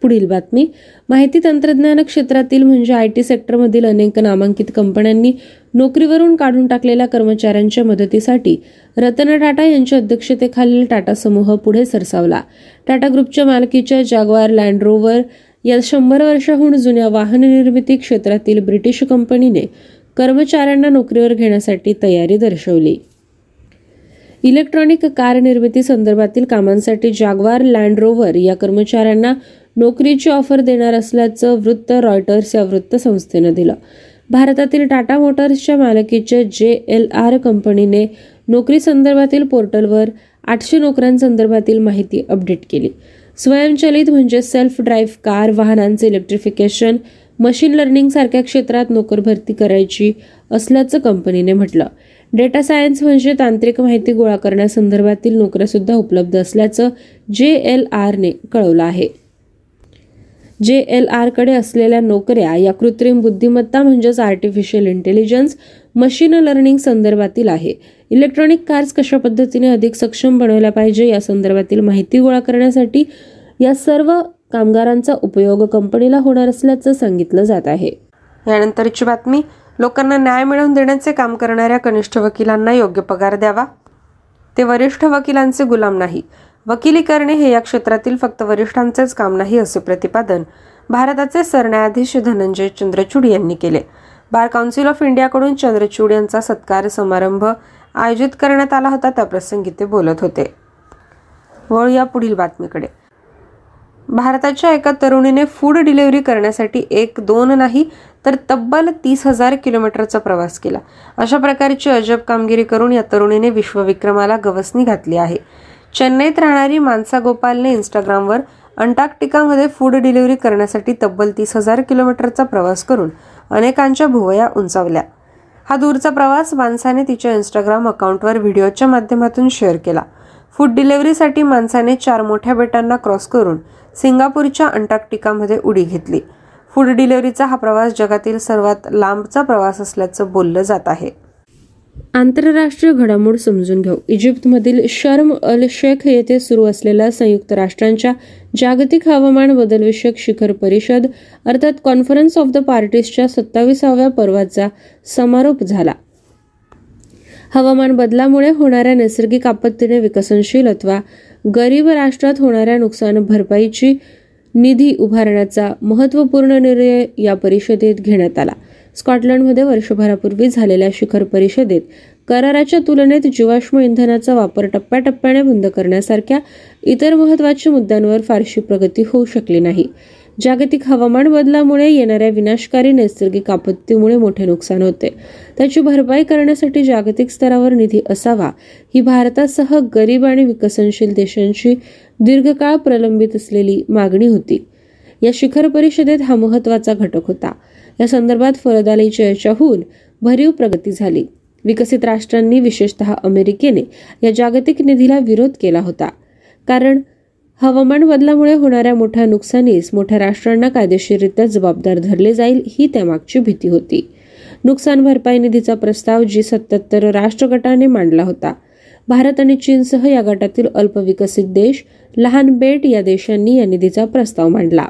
[SPEAKER 3] पुढील बातमी माहिती तंत्रज्ञान क्षेत्रातील म्हणजे आय टी सेक्टरमधील अनेक नामांकित कंपन्यांनी नोकरीवरून काढून टाकलेल्या कर्मचाऱ्यांच्या मदतीसाठी रतन टाटा यांच्या अध्यक्षतेखालील टाटा समूह पुढे सरसावला टाटा ग्रुपच्या मालकीच्या जागवार लँड या शंभर वर्षाहून जुन्या वाहन निर्मिती क्षेत्रातील ब्रिटिश कंपनीने कर्मचाऱ्यांना नोकरीवर घेण्यासाठी तयारी दर्शवली इलेक्ट्रॉनिक कार निर्मिती संदर्भातील कामांसाठी जागवार लँड रोव्हर या कर्मचाऱ्यांना नोकरीची ऑफर देणार असल्याचं वृत्त रॉयटर्स या वृत्तसंस्थेनं दिलं भारतातील टाटा मोटर्सच्या मालकीच्या जे एल आर कंपनीने नोकरी संदर्भातील पोर्टलवर आठशे नोकऱ्यांसंदर्भातील माहिती अपडेट केली स्वयंचलित म्हणजे सेल्फ ड्राईव्ह कार वाहनांचे इलेक्ट्रिफिकेशन मशीन लर्निंग सारख्या क्षेत्रात नोकर भरती करायची असल्याचं कंपनीने म्हटलं डेटा सायन्स म्हणजे तांत्रिक माहिती गोळा करण्यासंदर्भातील नोकऱ्या सुद्धा उपलब्ध असल्याचं जे एल आरने कळवलं आहे जे एल आरकडे असलेल्या नोकऱ्या या कृत्रिम बुद्धिमत्ता म्हणजेच आर्टिफिशियल इंटेलिजन्स मशीन लर्निंग संदर्भातील आहे इलेक्ट्रॉनिक कार्स कशा पद्धतीने अधिक सक्षम बनवल्या पाहिजे या संदर्भातील माहिती गोळा करण्यासाठी या सर्व कामगारांचा उपयोग कंपनीला होणार असल्याचं सांगितलं जात आहे यानंतरची बातमी लोकांना न्याय मिळवून देण्याचे काम करणाऱ्या कनिष्ठ वकिलांना योग्य पगार द्यावा ते वरिष्ठ वकिलांचे गुलाम नाही वकिली करणे हे या क्षेत्रातील फक्त वरिष्ठांचेच काम नाही असे प्रतिपादन भारताचे सरन्यायाधीश धनंजय चंद्रचूड यांनी केले बार काउन्सिल ऑफ इंडियाकडून चंद्रचूड यांचा सत्कार समारंभ आयोजित करण्यात आला होता त्याप्रसंगी ते बोलत होते या पुढील बातमीकडे भारताच्या एका तरुणीने फूड डिलिव्हरी करण्यासाठी एक दोन नाही तर तब्बल तीस हजार किलोमीटरचा प्रवास केला अशा प्रकारची अजब कामगिरी करून या तरुणीने विश्वविक्रमाला गवसणी घातली आहे चेन्नईत राहणारी मानसा गोपालने इंस्टाग्रामवर अंटार्क्टिकामध्ये फूड डिलिव्हरी करण्यासाठी तब्बल तीस हजार किलोमीटरचा प्रवास करून अनेकांच्या भुवया उंचावल्या हा दूरचा प्रवास माणसाने तिच्या इंस्टाग्राम अकाउंटवर व्हिडिओच्या माध्यमातून शेअर केला फूड डिलिव्हरीसाठी माणसाने चार मोठ्या बेटांना क्रॉस करून सिंगापूरच्या अंटार्क्टिकामध्ये उडी घेतली फूड डिलिव्हरीचा हा प्रवास जगातील सर्वात लांबचा प्रवास असल्याचं बोललं जात आहे आंतरराष्ट्रीय घडामोड समजून घेऊ इजिप्तमधील शर्म अल शेख येथे सुरू असलेल्या संयुक्त राष्ट्रांच्या जागतिक हवामान बदलविषयक शिखर परिषद अर्थात कॉन्फरन्स ऑफ द पार्टीजच्या सत्तावीसाव्या पर्वाचा समारोप झाला हवामान बदलामुळे होणाऱ्या नैसर्गिक आपत्तीने विकसनशील अथवा गरीब राष्ट्रात होणाऱ्या नुकसान भरपाईची निधी उभारण्याचा महत्त्वपूर्ण निर्णय या परिषदेत घेण्यात आला स्कॉटलंडमध्ये वर्षभरापूर्वी झालेल्या शिखर परिषदेत कराराच्या तुलनेत जीवाश्म इंधनाचा वापर टप्प्याटप्प्याने बंद करण्यासारख्या इतर महत्त्वाच्या मुद्द्यांवर फारशी प्रगती होऊ शकली नाही जागतिक हवामान बदलामुळे येणाऱ्या विनाशकारी नैसर्गिक आपत्तीमुळे मोठे नुकसान होते त्याची भरपाई करण्यासाठी जागतिक स्तरावर निधी असावा ही भारतासह गरीब आणि विकसनशील देशांची दीर्घकाळ प्रलंबित असलेली मागणी होती या शिखर परिषदेत हा महत्त्वाचा घटक होता या संदर्भात फलदाली चर्चा होऊन भरीव प्रगती झाली विकसित राष्ट्रांनी विशेषत अमेरिकेने या जागतिक निधीला विरोध केला होता कारण हवामान बदलामुळे होणाऱ्या मोठ्या नुकसानीस मोठ्या राष्ट्रांना कायदेशीररित्या जबाबदार धरले जाईल ही त्यामागची भीती होती नुकसान भरपाई निधीचा प्रस्ताव जी सत्याहत्तर राष्ट्रगटाने मांडला होता भारत आणि चीनसह या गटातील अल्पविकसित देश लहान बेट या देशांनी या निधीचा प्रस्ताव मांडला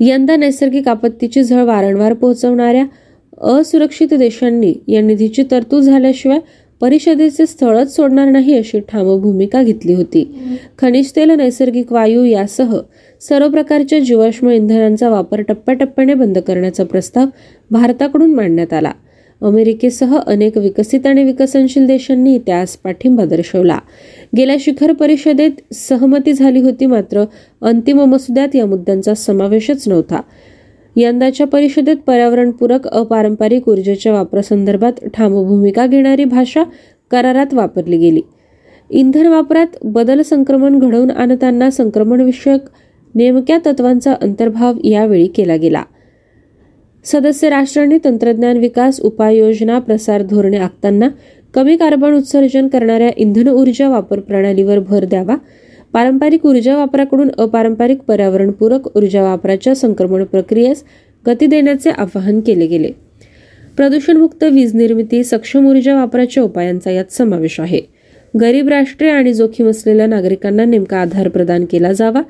[SPEAKER 3] यंदा नैसर्गिक आपत्तीची झळ वारंवार पोहोचवणाऱ्या असुरक्षित देशांनी या निधीची तरतूद झाल्याशिवाय परिषदेचे स्थळच सोडणार नाही अशी ठाम भूमिका घेतली होती खनिज तेल नैसर्गिक वायू यासह सर्व प्रकारच्या जीवाश्म इंधनांचा वापर टप्प्याटप्प्याने बंद करण्याचा प्रस्ताव भारताकडून मांडण्यात आला अमेरिकेसह अनेक विकसित आणि विकसनशील देशांनी त्यास पाठिंबा दर्शवला गेल्या शिखर परिषदेत सहमती झाली होती मात्र अंतिम मसुद्यात या मुद्द्यांचा समावेशच नव्हता यंदाच्या परिषदेत पर्यावरणपूरक अपारंपरिक ऊर्जेच्या वापरासंदर्भात ठाम भूमिका घेणारी भाषा करारात वापरली गेली इंधन वापरात बदल संक्रमण घडवून आणताना संक्रमणविषयक नेमक्या तत्वांचा अंतर्भाव यावेळी केला गेला सदस्य राष्ट्रांनी तंत्रज्ञान विकास उपाययोजना प्रसार धोरणे आखताना कमी कार्बन उत्सर्जन करणाऱ्या इंधन ऊर्जा वापर प्रणालीवर भर द्यावा पारंपरिक ऊर्जा वापराकडून अपारंपरिक पर्यावरणपूरक ऊर्जा वापराच्या संक्रमण प्रक्रियेस गती देण्याचे आवाहन केले गेले प्रदूषणमुक्त वीज निर्मिती सक्षम ऊर्जा वापराच्या उपायांचा यात समावेश आहे गरीब राष्ट्रे आणि जोखीम असलेल्या नागरिकांना नेमका आधार प्रदान केला जावा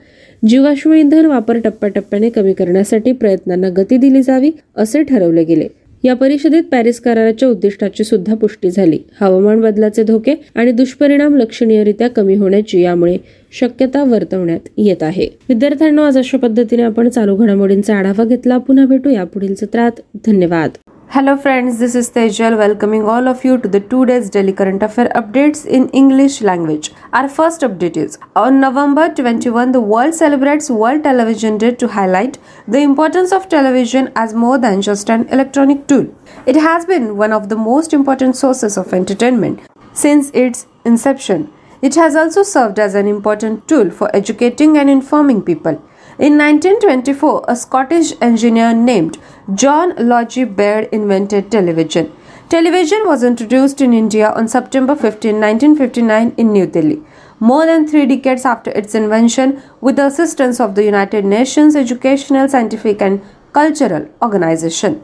[SPEAKER 3] जीवाश्म इंधन वापर टप्प्याटप्प्याने कमी करण्यासाठी प्रयत्नांना गती दिली जावी असे ठरवले गेले या परिषदेत पॅरिस कराराच्या उद्दिष्टाची सुद्धा पुष्टी झाली हवामान बदलाचे धोके आणि दुष्परिणाम लक्षणीयरित्या कमी होण्याची यामुळे शक्यता वर्तवण्यात येत आहे विद्यार्थ्यांना आज अशा पद्धतीने आपण चालू घडामोडींचा आढावा घेतला पुन्हा भेटू या पुढील सत्रात धन्यवाद
[SPEAKER 2] Hello friends, this is Tejal welcoming all of you to the 2 days daily current affair updates in English language. Our first update is on November 21 the world celebrates World Television Day to highlight the importance of television as more than just an electronic tool. It has been one of the most important sources of entertainment since its inception. It has also served as an important tool for educating and informing people. In 1924, a Scottish engineer named John Logie Baird invented television. Television was introduced in India on September 15, 1959 in New Delhi. More than three decades after its invention, with the assistance of the United Nations Educational, Scientific and Cultural Organization.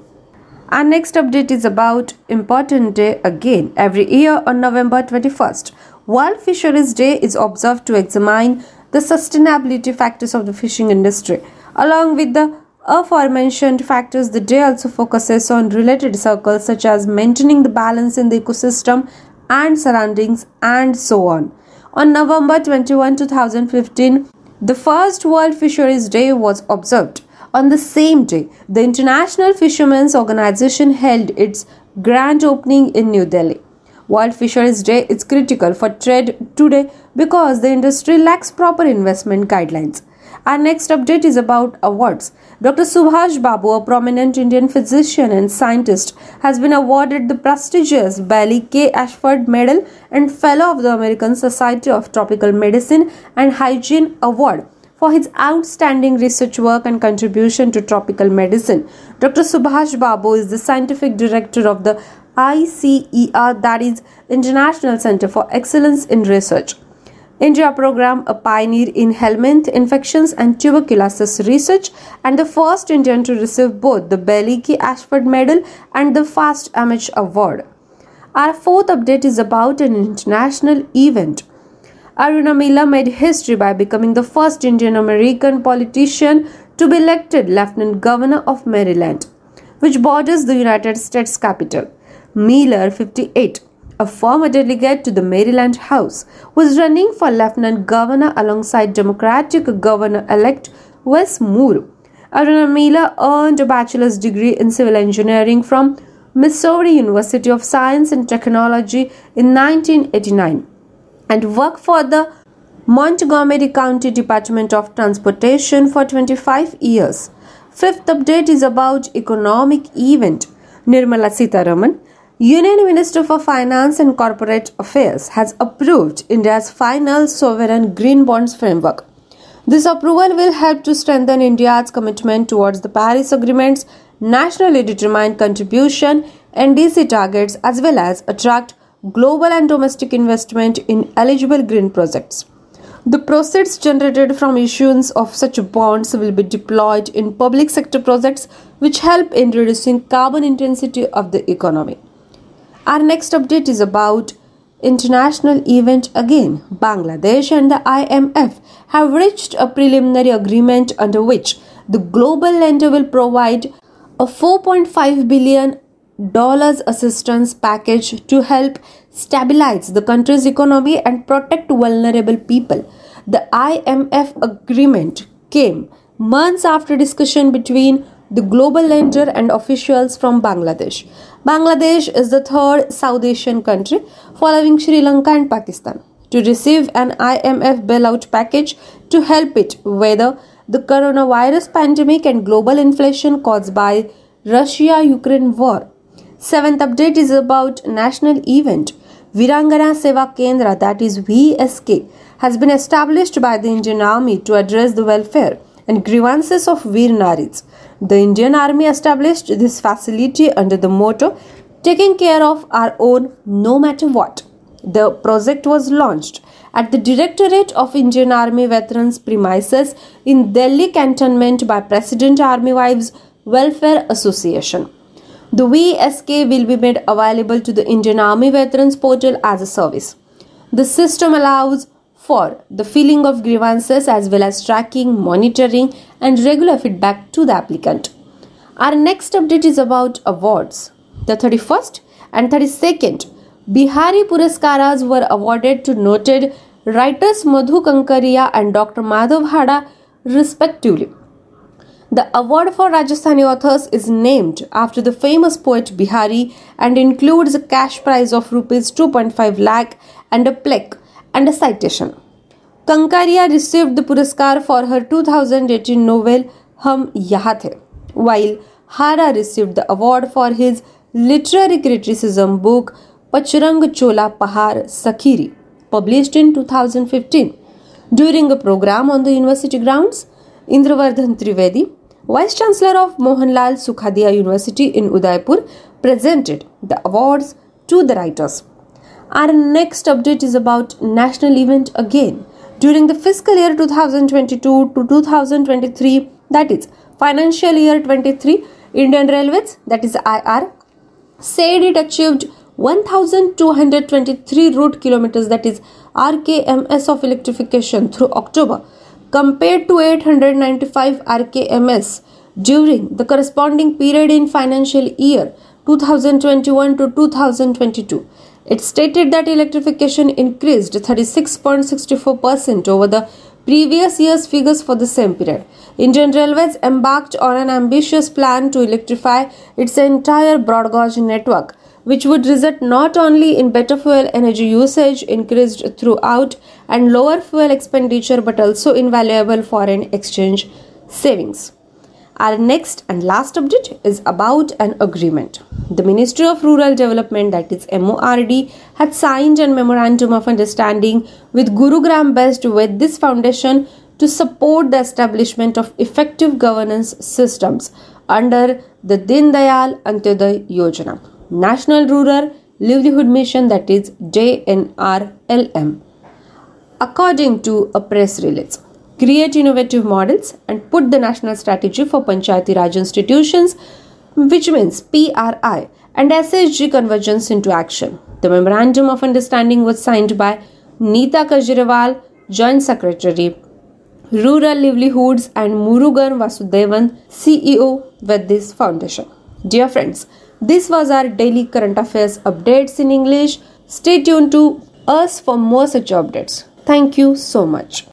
[SPEAKER 2] Our next update is about Important Day again. Every year on November 21st, World Fisheries Day is observed to examine the sustainability factors of the fishing industry. Along with the aforementioned factors, the day also focuses on related circles such as maintaining the balance in the ecosystem and surroundings and so on. On November 21, 2015, the first World Fisheries Day was observed. On the same day, the International Fishermen's Organization held its grand opening in New Delhi. World Fisheries Day is critical for trade today because the industry lacks proper investment guidelines. Our next update is about awards. Dr. Subhash Babu, a prominent Indian physician and scientist, has been awarded the prestigious Bally K. Ashford Medal and Fellow of the American Society of Tropical Medicine and Hygiene Award for his outstanding research work and contribution to tropical medicine. Dr. Subhash Babu is the scientific director of the ICER, that is International Center for Excellence in Research. India program, a pioneer in helminth infections and tuberculosis research, and the first Indian to receive both the Bailey Ashford Medal and the Fast Amateur Award. Our fourth update is about an international event. Aruna Mila made history by becoming the first Indian American politician to be elected Lieutenant Governor of Maryland, which borders the United States Capitol. Miller, 58, a former delegate to the Maryland House, was running for lieutenant governor alongside Democratic governor elect Wes Moore. Aruna Miller earned a bachelor's degree in civil engineering from Missouri University of Science and Technology in 1989 and worked for the Montgomery County Department of Transportation for 25 years. Fifth update is about economic event. Nirmala Sitaraman Union Minister for Finance and Corporate Affairs has approved India's final sovereign green bonds framework. This approval will help to strengthen India's commitment towards the Paris Agreement's nationally determined contribution NDC targets as well as attract global and domestic investment in eligible green projects. The proceeds generated from issuance of such bonds will be deployed in public sector projects which help in reducing carbon intensity of the economy. Our next update is about international event again. Bangladesh and the IMF have reached a preliminary agreement under which the global lender will provide a 4.5 billion dollars assistance package to help stabilize the country's economy and protect vulnerable people. The IMF agreement came months after discussion between the global lender and officials from Bangladesh. Bangladesh is the third South Asian country following Sri Lanka and Pakistan to receive an IMF bailout package to help it weather the coronavirus pandemic and global inflation caused by Russia Ukraine war. Seventh update is about national event Virangana Seva Kendra that is VSK has been established by the Indian Army to address the welfare and grievances of Veer The Indian Army established this facility under the motto taking care of our own no matter what. The project was launched at the Directorate of Indian Army Veterans premises in Delhi cantonment by President Army Wives Welfare Association. The VSK will be made available to the Indian Army Veterans portal as a service. The system allows for the filing of grievances as well as tracking, monitoring, and regular feedback to the applicant. Our next update is about awards. The 31st and 32nd Bihari Puraskaras were awarded to noted writers Madhu Kankaria and Dr. Madhav Hada, respectively. The award for Rajasthani authors is named after the famous poet Bihari and includes a cash prize of rupees 2.5 lakh and a plaque and a citation. Kankaria received the Puraskar for her 2018 novel Hum Yaha while Hara received the award for his literary criticism book Pachurang Chola Pahar Sakiri, published in 2015. During a program on the university grounds, Indravardhan Trivedi, Vice Chancellor of Mohanlal Sukhadia University in Udaipur, presented the awards to the writers. Our next update is about national event again. During the fiscal year 2022 to 2023, that is financial year 23, Indian Railways, that is IR, said it achieved 1223 route kilometers, that is RKMS of electrification through October, compared to 895 RKMS during the corresponding period in financial year 2021 to 2022. It stated that electrification increased 36.64% over the previous year's figures for the same period. Indian Railways embarked on an ambitious plan to electrify its entire broad gauge network, which would result not only in better fuel energy usage increased throughout and lower fuel expenditure but also in valuable foreign exchange savings. Our next and last update is about an agreement. The Ministry of Rural Development, that is MORD, had signed a memorandum of understanding with Gurugram based with this foundation to support the establishment of effective governance systems under the Din Dayal Antyodaya Yojana, National Rural Livelihood Mission, that is JNRLM, according to a press release create innovative models, and put the national strategy for Panchayati Raj institutions, which means PRI, and SSG convergence into action. The memorandum of understanding was signed by Neeta Kajriwal, Joint Secretary, Rural Livelihoods, and Murugan Vasudevan, CEO with this foundation. Dear friends, this was our daily current affairs updates in English. Stay tuned to us for more such updates. Thank you so much.